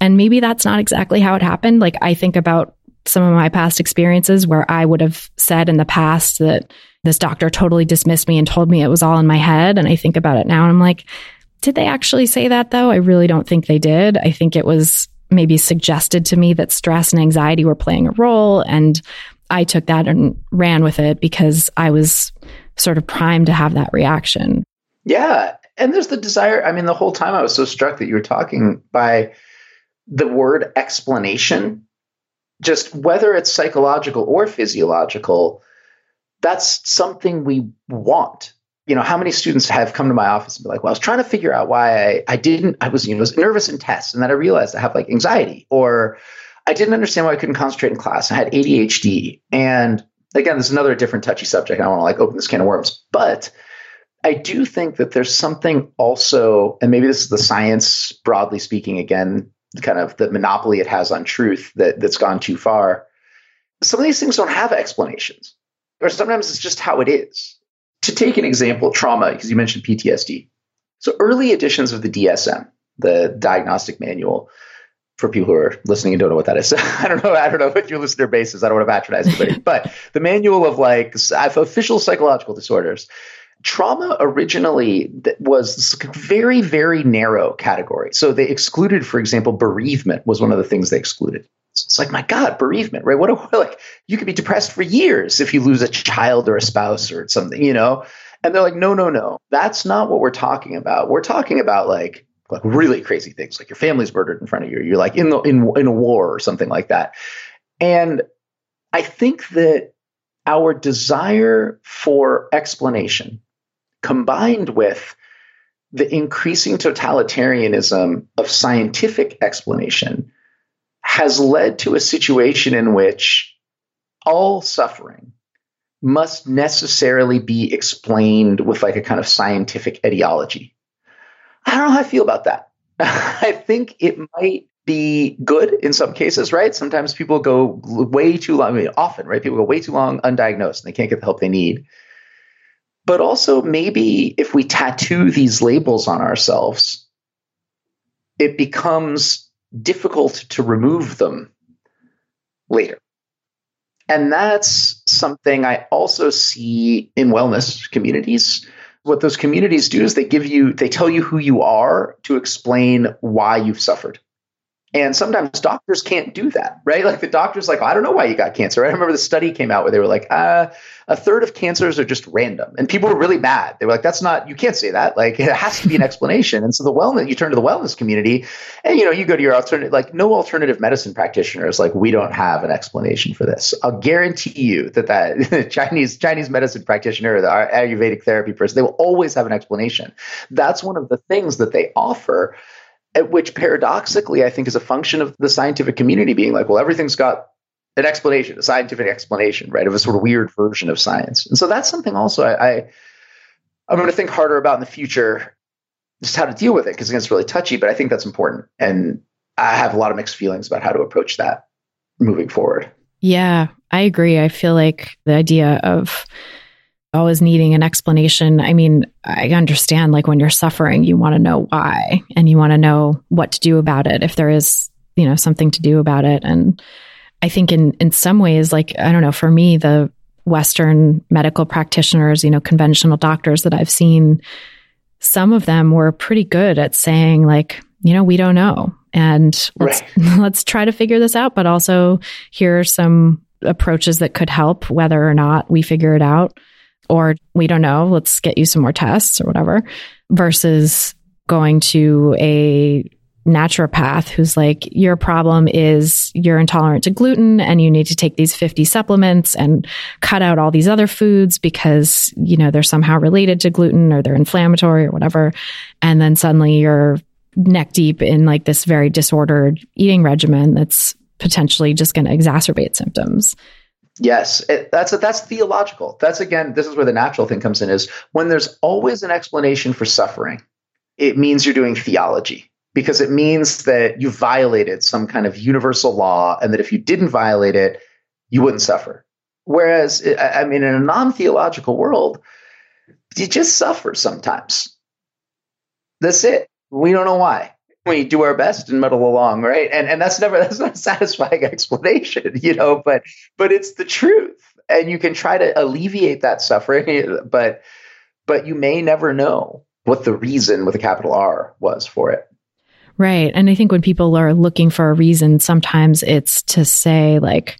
And maybe that's not exactly how it happened. Like, I think about some of my past experiences where I would have said in the past that this doctor totally dismissed me and told me it was all in my head. And I think about it now and I'm like, did they actually say that though? I really don't think they did. I think it was maybe suggested to me that stress and anxiety were playing a role. And I took that and ran with it because I was sort of primed to have that reaction. Yeah. And there's the desire. I mean, the whole time I was so struck that you were talking by the word explanation just whether it's psychological or physiological, that's something we want. You know, how many students have come to my office and be like, well, I was trying to figure out why I, I didn't, I was, you know, was nervous in tests and then I realized I have like anxiety or I didn't understand why I couldn't concentrate in class. I had ADHD. And again, this is another different touchy subject. I don't want to like open this can of worms, but I do think that there's something also, and maybe this is the science broadly speaking again, kind of the monopoly it has on truth that that's gone too far. Some of these things don't have explanations, or sometimes it's just how it is. To take an example, trauma, because you mentioned PTSD. So early editions of the DSM, the diagnostic manual, for people who are listening and don't know what that is. [laughs] I don't know. I don't know what your listener base is. I don't want to patronize anybody, [laughs] but the manual of like official psychological disorders trauma originally was very very narrow category. So they excluded for example bereavement was one of the things they excluded. It's like my god bereavement right? What a, [laughs] like you could be depressed for years if you lose a child or a spouse or something you know? And they're like no no no that's not what we're talking about. We're talking about like like really crazy things like your family's murdered in front of you you're like in the in in a war or something like that. And i think that our desire for explanation combined with the increasing totalitarianism of scientific explanation has led to a situation in which all suffering must necessarily be explained with like a kind of scientific etiology. I don't know how I feel about that. [laughs] I think it might be good in some cases, right? Sometimes people go way too long, I mean, often, right? People go way too long undiagnosed and they can't get the help they need. But also, maybe if we tattoo these labels on ourselves, it becomes difficult to remove them later. And that's something I also see in wellness communities. What those communities do is they give you, they tell you who you are to explain why you've suffered. And sometimes doctors can't do that, right? [laughs] Like the doctor's like, I don't know why you got cancer. I remember the study came out where they were like, uh, a third of cancers are just random. And people were really mad. They were like, that's not, you can't say that. Like it has to be an [laughs] explanation. And so the wellness, you turn to the wellness community and, you know, you go to your alternative, like no alternative medicine practitioner is like, we don't have an explanation for this. I'll guarantee you that that [laughs] Chinese, Chinese medicine practitioner, the Ayurvedic therapy person, they will always have an explanation. That's one of the things that they offer which paradoxically I think is a function of the scientific community being like, well, everything's got an explanation, a scientific explanation, right, of a sort of weird version of science. And so that's something also I, I I'm going to think harder about in the future, just how to deal with it because it's really touchy. But I think that's important, and I have a lot of mixed feelings about how to approach that moving forward. Yeah, I agree. I feel like the idea of always needing an explanation. I mean, I understand like when you're suffering, you want to know why and you want to know what to do about it if there is, you know, something to do about it. And I think in in some ways, like I don't know, for me, the Western medical practitioners, you know, conventional doctors that I've seen, some of them were pretty good at saying like, you know, we don't know. And let's right. [laughs] let's try to figure this out, but also here are some approaches that could help whether or not we figure it out or we don't know, let's get you some more tests or whatever, versus going to a naturopath who's like, your problem is you're intolerant to gluten and you need to take these 50 supplements and cut out all these other foods because, you know, they're somehow related to gluten or they're inflammatory or whatever. And then suddenly you're neck deep in like this very disordered eating regimen that's potentially just going to exacerbate symptoms. Yes, it, that's that's theological. That's again, this is where the natural thing comes in. Is when there's always an explanation for suffering, it means you're doing theology because it means that you violated some kind of universal law, and that if you didn't violate it, you wouldn't suffer. Whereas, I mean, in a non-theological world, you just suffer sometimes. That's it. We don't know why we do our best and muddle along, right? And and that's never [laughs] that's not a satisfying explanation, you know, but but it's the truth. And you can try to alleviate that suffering, [laughs] but but you may never know what the reason with a capital R was for it. Right. And I think when people are looking for a reason, sometimes it's to say like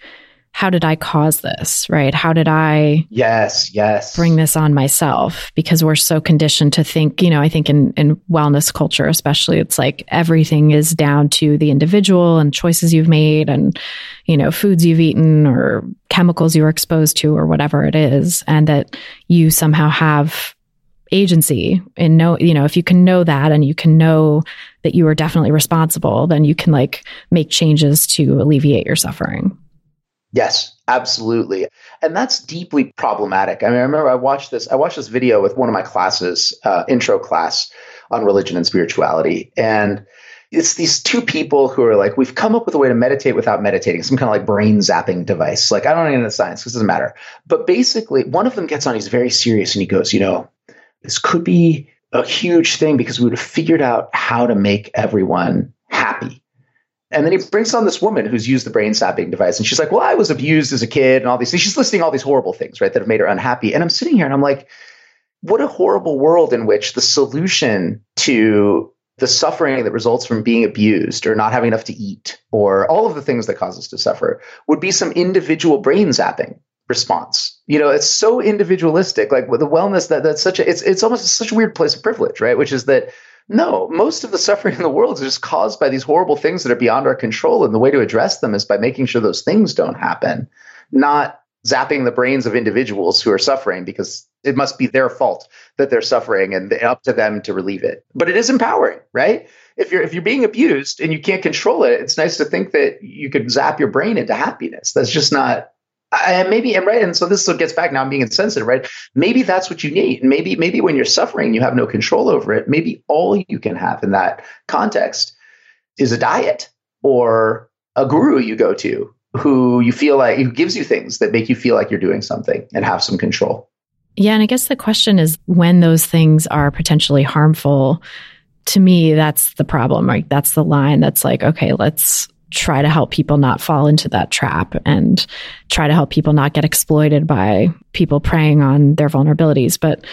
how did I cause this? Right? How did I Yes, yes. bring this on myself? Because we're so conditioned to think, you know, I think in, in wellness culture, especially, it's like everything is down to the individual and choices you've made and, you know, foods you've eaten or chemicals you were exposed to or whatever it is. And that you somehow have agency and know, you know, if you can know that and you can know that you are definitely responsible, then you can like make changes to alleviate your suffering. Yes, absolutely. And that's deeply problematic. I mean, I remember I watched this, I watched this video with one of my classes, uh, intro class on religion and spirituality. And it's these two people who are like, we've come up with a way to meditate without meditating, some kind of like brain zapping device. Like, I don't know the science, this doesn't matter. But basically, one of them gets on, he's very serious, and he goes, you know, this could be a huge thing because we would have figured out how to make everyone happy. And then he brings on this woman who's used the brain zapping device. And she's like, Well, I was abused as a kid and all these things. She's listing all these horrible things, right, that have made her unhappy. And I'm sitting here and I'm like, What a horrible world in which the solution to the suffering that results from being abused or not having enough to eat or all of the things that cause us to suffer would be some individual brain zapping response. You know, it's so individualistic. Like with the wellness that that's such a it's it's almost such a weird place of privilege, right? Which is that no, most of the suffering in the world is just caused by these horrible things that are beyond our control. And the way to address them is by making sure those things don't happen, not zapping the brains of individuals who are suffering because it must be their fault that they're suffering and up to them to relieve it. But it is empowering, right? If you're if you're being abused and you can't control it, it's nice to think that you could zap your brain into happiness. That's just not and maybe I'm right. And so this gets back now. I'm being insensitive, right? Maybe that's what you need. And maybe, maybe when you're suffering, you have no control over it. Maybe all you can have in that context is a diet or a guru you go to who you feel like who gives you things that make you feel like you're doing something and have some control. Yeah. And I guess the question is when those things are potentially harmful. To me, that's the problem, right? That's the line that's like, okay, let's try to help people not fall into that trap and try to help people not get exploited by people preying on their vulnerabilities. But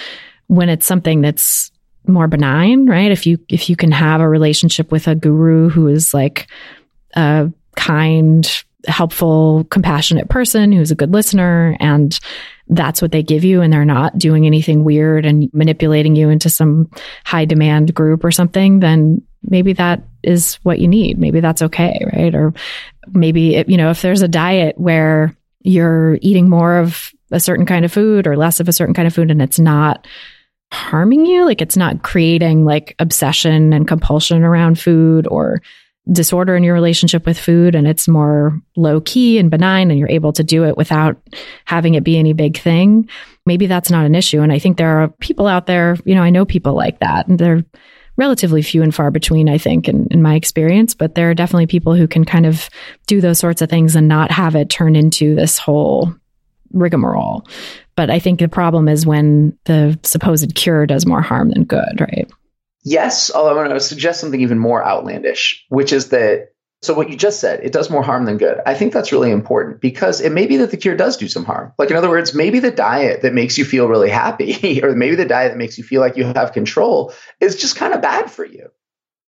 when it's something that's more benign, right? If you if you can have a relationship with a guru who is like a kind, helpful, compassionate person who's a good listener and that's what they give you and they're not doing anything weird and manipulating you into some high demand group or something, then maybe that is what you need. Maybe that's okay, right? Or maybe, it, you know, if there's a diet where you're eating more of a certain kind of food or less of a certain kind of food and it's not harming you, like it's not creating like obsession and compulsion around food or disorder in your relationship with food and it's more low key and benign and you're able to do it without having it be any big thing, maybe that's not an issue. And I think there are people out there, you know, I know people like that and they're relatively few and far between, I think, in, in my experience. But there are definitely people who can kind of do those sorts of things and not have it turn into this whole rigmarole. But I think the problem is when the supposed cure does more harm than good, right? Yes, although I'm going to suggest something even more outlandish, which is that so what you just said, it does more harm than good. I think that's really important because it may be that the cure does do some harm. Like in other words, maybe the diet that makes you feel really happy [laughs] or maybe the diet that makes you feel like you have control is just kind of bad for you.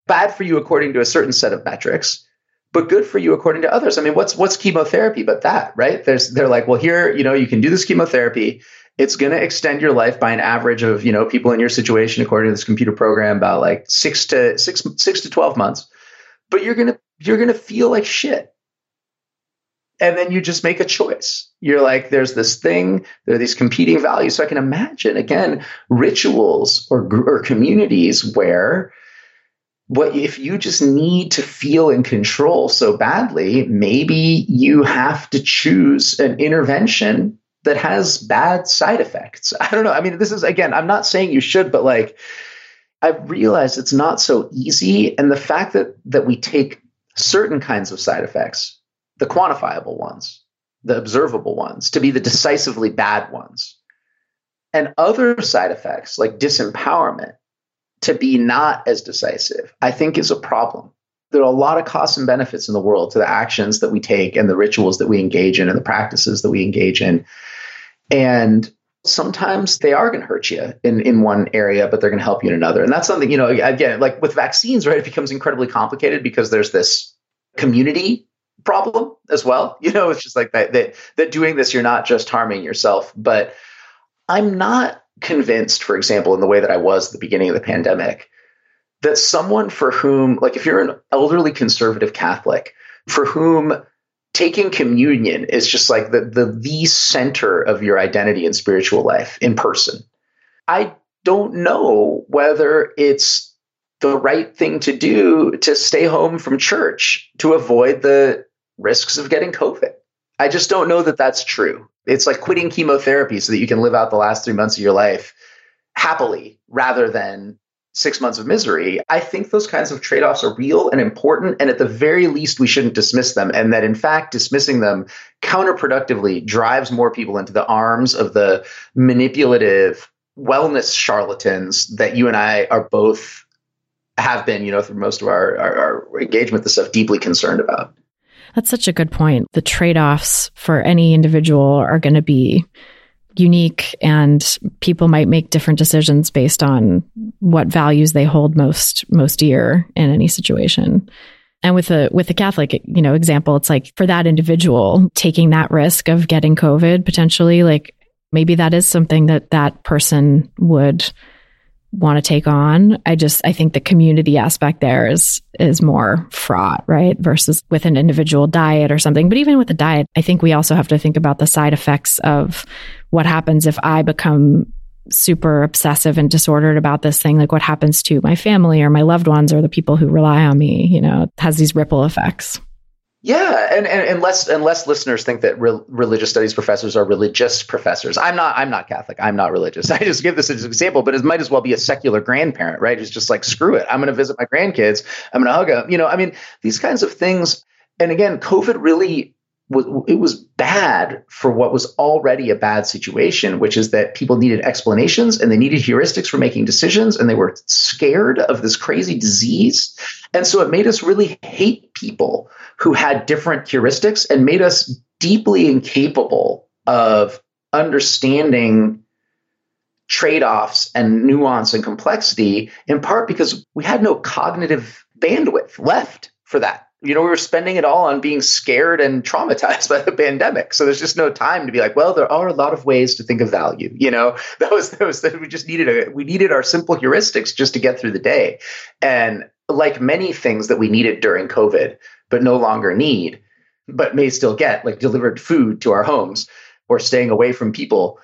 Bad for you according to a certain set of metrics, but good for you according to others. I mean, what's what's chemotherapy but that, right? There's they're like, well, here, you know, you can do this chemotherapy It's going to extend your life by an average of, you know, people in your situation, according to this computer program, about like six to six, six to 12 months. But you're going to, you're going to feel like shit. And then you just make a choice. You're like, there's this thing, there are these competing values. So I can imagine, again, rituals or, or communities where what if you just need to feel in control so badly, maybe you have to choose an intervention that has bad side effects. I don't know. I mean, this is again, I'm not saying you should, but like i realize it's not so easy. And the fact that that we take certain kinds of side effects, the quantifiable ones, the observable ones, to be the decisively bad ones, and other side effects like disempowerment to be not as decisive, I think is a problem. There are a lot of costs and benefits in the world to the actions that we take and the rituals that we engage in and the practices that we engage in. And sometimes they are going to hurt you in, in one area, but they're going to help you in another. And that's something, you know, again, like with vaccines, right? It becomes incredibly complicated because there's this community problem as well. [laughs] You know, it's just like that, that, that doing this, you're not just harming yourself, but I'm not convinced, for example, in the way that I was at the beginning of the pandemic, that someone for whom, like if you're an elderly conservative Catholic, for whom taking communion is just like the, the the center of your identity and spiritual life in person. I don't know whether it's the right thing to do to stay home from church to avoid the risks of getting COVID. I just don't know that that's true. It's like quitting chemotherapy so that you can live out the last three months of your life happily rather than six months of misery. I think those kinds of trade offs are real and important. And at the very least, we shouldn't dismiss them. And that in fact, dismissing them counterproductively drives more people into the arms of the manipulative wellness charlatans that you and I are both have been, you know, through most of our, our, our engagement, the stuff deeply concerned about. That's such a good point. The trade offs for any individual are going to be unique and people might make different decisions based on what values they hold most most dear in any situation. And with a with the catholic you know example it's like for that individual taking that risk of getting covid potentially like maybe that is something that that person would want to take on. I just I think the community aspect there is is more fraught, right? Versus with an individual diet or something. But even with the diet, I think we also have to think about the side effects of what happens if I become super obsessive and disordered about this thing like what happens to my family or my loved ones or the people who rely on me you know has these ripple effects yeah, and, and unless unless listeners think that re- religious studies professors are religious professors, I'm not. I'm not Catholic. I'm not religious. [laughs] I just give this as an example, but it might as well be a secular grandparent, right? Who's just like, screw it. I'm going to visit my grandkids. I'm going to hug them. You know, I mean, these kinds of things. And again, COVID really it was bad for what was already a bad situation, which is that people needed explanations and they needed heuristics for making decisions, and they were scared of this crazy disease, and so it made us really hate people who had different heuristics and made us deeply incapable of understanding trade-offs and nuance and complexity in part because we had no cognitive bandwidth left for that. You know we were spending it all on being scared and traumatized [laughs] by the pandemic. So there's just no time to be like well there are a lot of ways to think of value you know? [laughs] That was that was that we just needed a we needed our simple heuristics just to get through the day. And like many things that we needed during covid but no longer need, but may still get, like delivered food to our homes or staying away from people,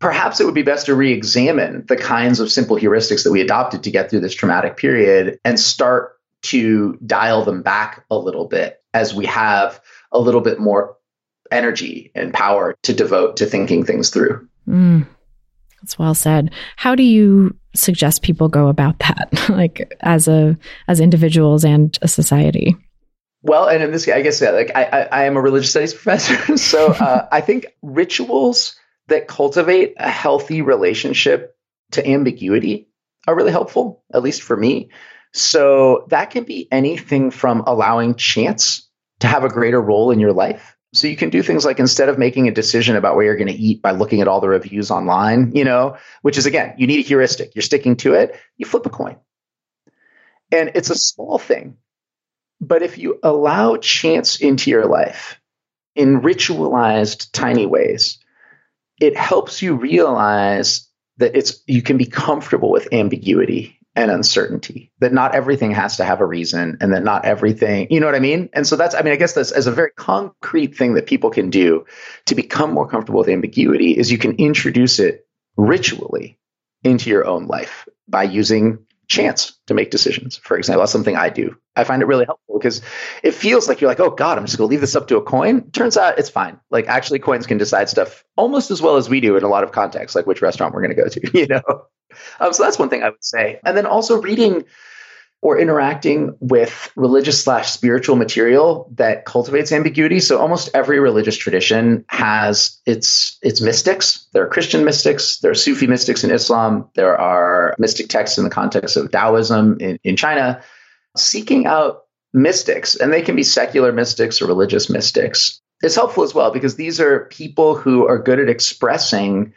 perhaps it would be best to re examine the kinds of simple heuristics that we adopted to get through this traumatic period and start to dial them back a little bit as we have a little bit more energy and power to devote to thinking things through. Mm, that's well said. How do you suggest people go about that, [laughs] like as a as individuals and a society? Well, and in this, I guess, yeah, like I, I, I am a religious studies [laughs] professor, so uh, I think rituals that cultivate a healthy relationship to ambiguity are really helpful, at least for me. So that can be anything from allowing chance to have a greater role in your life. So you can do things like instead of making a decision about where you're going to eat by looking at all the reviews online, you know, which is again, you need a heuristic. You're sticking to it. You flip a coin. And it's a small thing, but if you allow chance into your life in ritualized tiny ways, it helps you realize that it's you can be comfortable with ambiguity and uncertainty that not everything has to have a reason and that not everything you know what i mean? And so that's i mean i guess this as a very concrete thing that people can do to become more comfortable with ambiguity is you can introduce it ritually into your own life by using chance to make decisions for example. That's something i do. I find it really helpful because it feels like you're like oh god i'm just going to leave this up to a coin. Turns out it's fine. Like actually coins can decide stuff almost as well as we do in a lot of contexts like which restaurant we're going to go to [laughs] you know um, so that's one thing I would say. And then also reading or interacting with religious slash spiritual material that cultivates ambiguity. So almost every religious tradition has its its mystics. There are Christian mystics, there are Sufi mystics in Islam, there are mystic texts in the context of Taoism in, in China. Seeking out mystics, and they can be secular mystics or religious mystics, is helpful as well because these are people who are good at expressing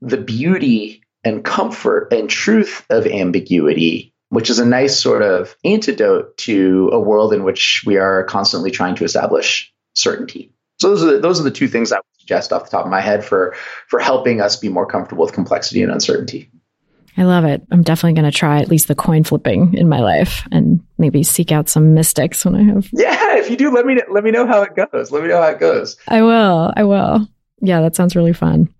the beauty and comfort and truth of ambiguity, which is a nice sort of antidote to a world in which we are constantly trying to establish certainty. So those are the, those are the two things I would suggest off the top of my head for for helping us be more comfortable with complexity and uncertainty. I love it. I'm definitely going to try at least the coin flipping in my life and maybe seek out some mystics when I have. [laughs] Yeah, if you do, let me let me know how it goes. Let me know how it goes. I will. I will. Yeah, that sounds really fun.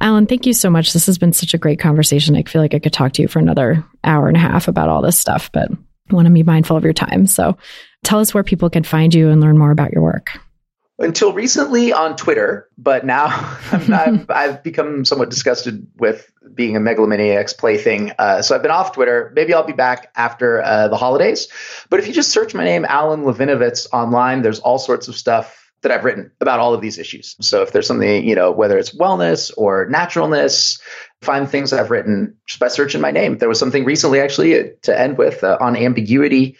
Alan, thank you so much. This has been such a great conversation. I feel like I could talk to you for another hour and a half about all this stuff, but I want to be mindful of your time. So tell us where people can find you and learn more about your work. Until recently on Twitter, but now [laughs] I've, I've, become somewhat disgusted with being a megalomaniac's plaything. Uh, so I've been off Twitter. Maybe I'll be back after uh, the holidays. But if you just search my name, Alan Levinovitz, online, there's all sorts of stuff that I've written about all of these issues. So if there's something, you know, whether it's wellness or naturalness, find things I've written just by searching my name. There was something recently, actually, to end with uh, on ambiguity.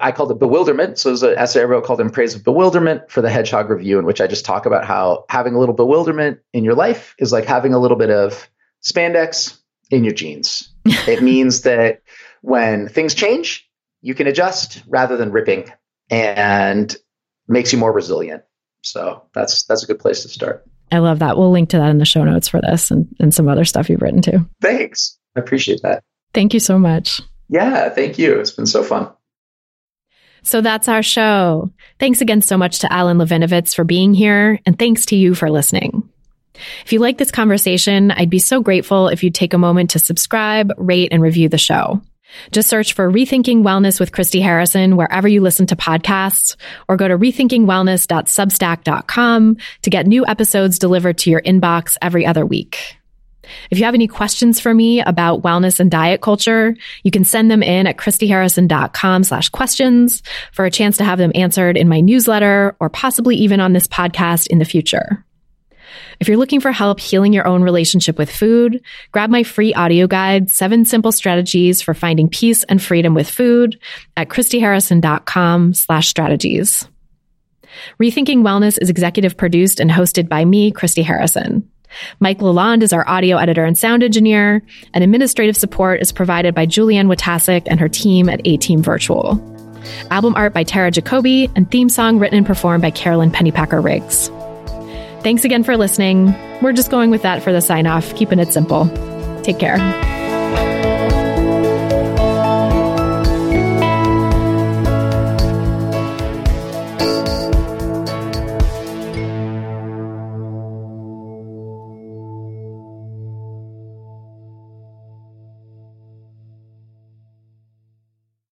I called it bewilderment. So there's an essay I wrote called In Praise of Bewilderment for the Hedgehog Review, in which I just talk about how having a little bewilderment in your life is like having a little bit of spandex in your jeans. [laughs] it means that when things change, you can adjust rather than ripping and makes you more resilient. So that's that's a good place to start. I love that. We'll link to that in the show notes for this and, and some other stuff you've written too. Thanks. I appreciate that. Thank you so much. Yeah, thank you. It's been so fun. So that's our show. Thanks again so much to Alan Levinovitz for being here, and thanks to you for listening. If you like this conversation, I'd be so grateful if you'd take a moment to subscribe, rate, and review the show. Just search for Rethinking Wellness with Christy Harrison wherever you listen to podcasts or go to rethinkingwellness.substack.com to get new episodes delivered to your inbox every other week. If you have any questions for me about wellness and diet culture, you can send them in at christyharrison.com slash questions for a chance to have them answered in my newsletter or possibly even on this podcast in the future. If you're looking for help healing your own relationship with food, grab my free audio guide, Seven Simple Strategies for Finding Peace and Freedom with Food at christyharrison.com slash strategies. Rethinking Wellness is executive produced and hosted by me, Christy Harrison. Mike Lalonde is our audio editor and sound engineer, and administrative support is provided by Julianne Watasik and her team at A Team Virtual. Album art by Tara Jacoby, and theme song written and performed by Carolyn Pennypacker Riggs. Thanks again for listening. We're just going with that for the sign off, keeping it simple. Take care.